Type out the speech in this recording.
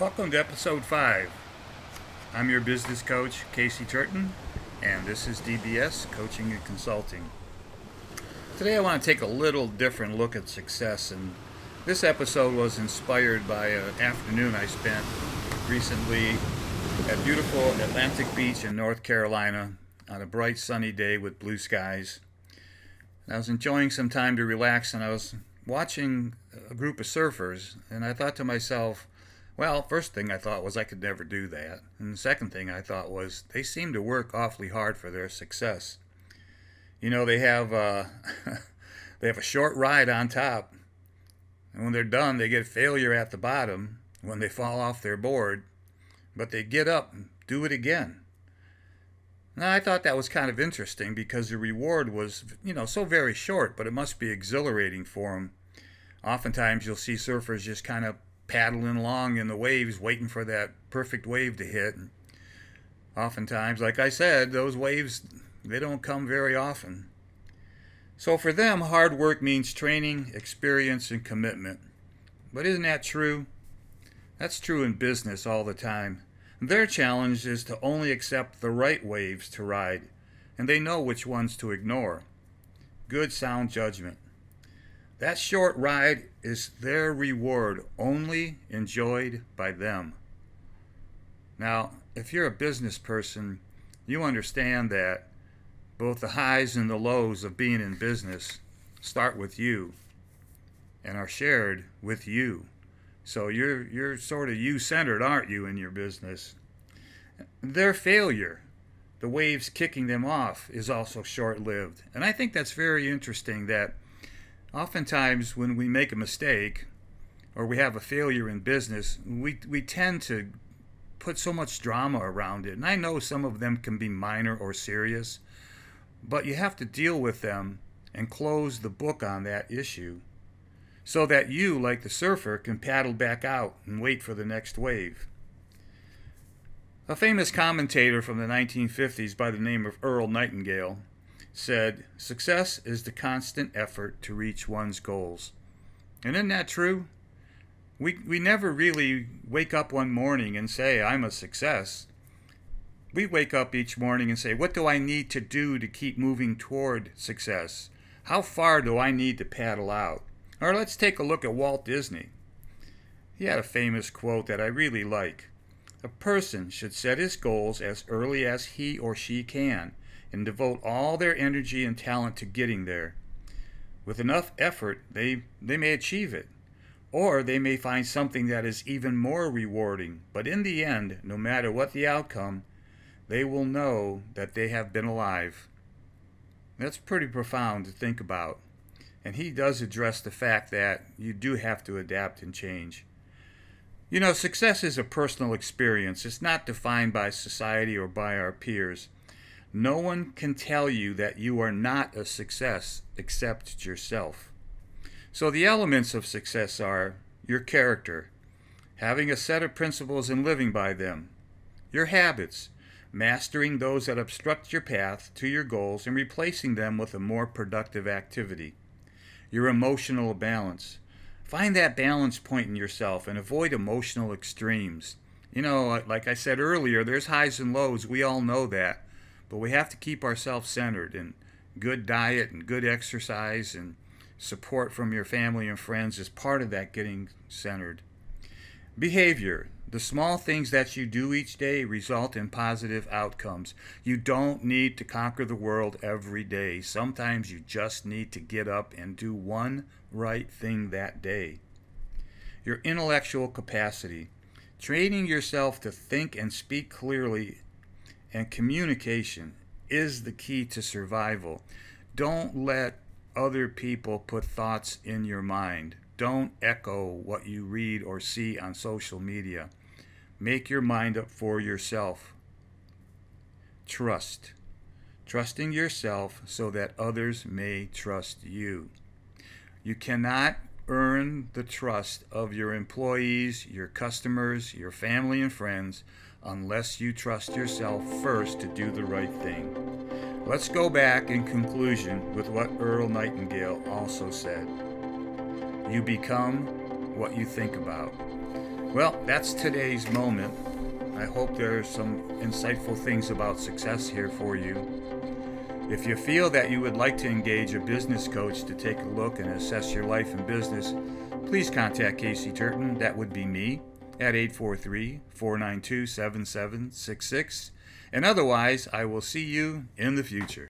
Welcome to episode 5. I'm your business coach, Casey Turton, and this is DBS Coaching and Consulting. Today I want to take a little different look at success, and this episode was inspired by an afternoon I spent recently at beautiful Atlantic Beach in North Carolina on a bright sunny day with blue skies. I was enjoying some time to relax, and I was watching a group of surfers, and I thought to myself, well, first thing I thought was I could never do that. And the second thing I thought was they seem to work awfully hard for their success. You know, they have uh, they have a short ride on top. And when they're done, they get failure at the bottom when they fall off their board, but they get up and do it again. Now, I thought that was kind of interesting because the reward was, you know, so very short, but it must be exhilarating for them. Oftentimes, you'll see surfers just kind of paddling along in the waves, waiting for that perfect wave to hit. And oftentimes, like I said, those waves they don't come very often. So for them, hard work means training, experience, and commitment. But isn't that true? That's true in business all the time. Their challenge is to only accept the right waves to ride, and they know which ones to ignore. Good sound judgment. That short ride is their reward, only enjoyed by them. Now, if you're a business person, you understand that both the highs and the lows of being in business start with you and are shared with you. So you're you're sort of you centered, aren't you, in your business? Their failure, the waves kicking them off, is also short lived. And I think that's very interesting that oftentimes when we make a mistake or we have a failure in business, we, we tend to put so much drama around it. And I know some of them can be minor or serious, but you have to deal with them and close the book on that issue so that you, like the surfer, can paddle back out and wait for the next wave. A famous commentator from the 1950s by the name of Earl Nightingale said, Success is the constant effort to reach one's goals. And isn't that true? We, we never really wake up one morning and say, I'm a success. We wake up each morning and say, What do I need to do to keep moving toward success? How far do I need to paddle out? Or let's take a look at Walt Disney. He had a famous quote that I really like. A person should set his goals as early as he or she can and devote all their energy and talent to getting there. With enough effort, they, they may achieve it. Or they may find something that is even more rewarding. But in the end, no matter what the outcome, they will know that they have been alive. That's pretty profound to think about. And he does address the fact that you do have to adapt and change. You know, success is a personal experience. It's not defined by society or by our peers. No one can tell you that you are not a success except yourself. So, the elements of success are your character, having a set of principles and living by them, your habits, mastering those that obstruct your path to your goals and replacing them with a more productive activity, your emotional balance. Find that balance point in yourself and avoid emotional extremes. You know, like I said earlier, there's highs and lows. We all know that. But we have to keep ourselves centered and good diet and good exercise and support from your family and friends is part of that getting centered. Behavior. The small things that you do each day result in positive outcomes. You don't need to conquer the world every day. Sometimes you just need to get up and do one right thing that day. Your intellectual capacity. Training yourself to think and speak clearly and communication is the key to survival. Don't let other people put thoughts in your mind. Don't echo what you read or see on social media. Make your mind up for yourself. Trust. Trusting yourself so that others may trust you. You cannot earn the trust of your employees, your customers, your family, and friends unless you trust yourself first to do the right thing. Let's go back in conclusion with what Earl Nightingale also said You become what you think about. Well, that's today's moment. I hope there are some insightful things about success here for you. If you feel that you would like to engage a business coach to take a look and assess your life and business, please contact Casey Turton. That would be me at 843 492 7766. And otherwise, I will see you in the future.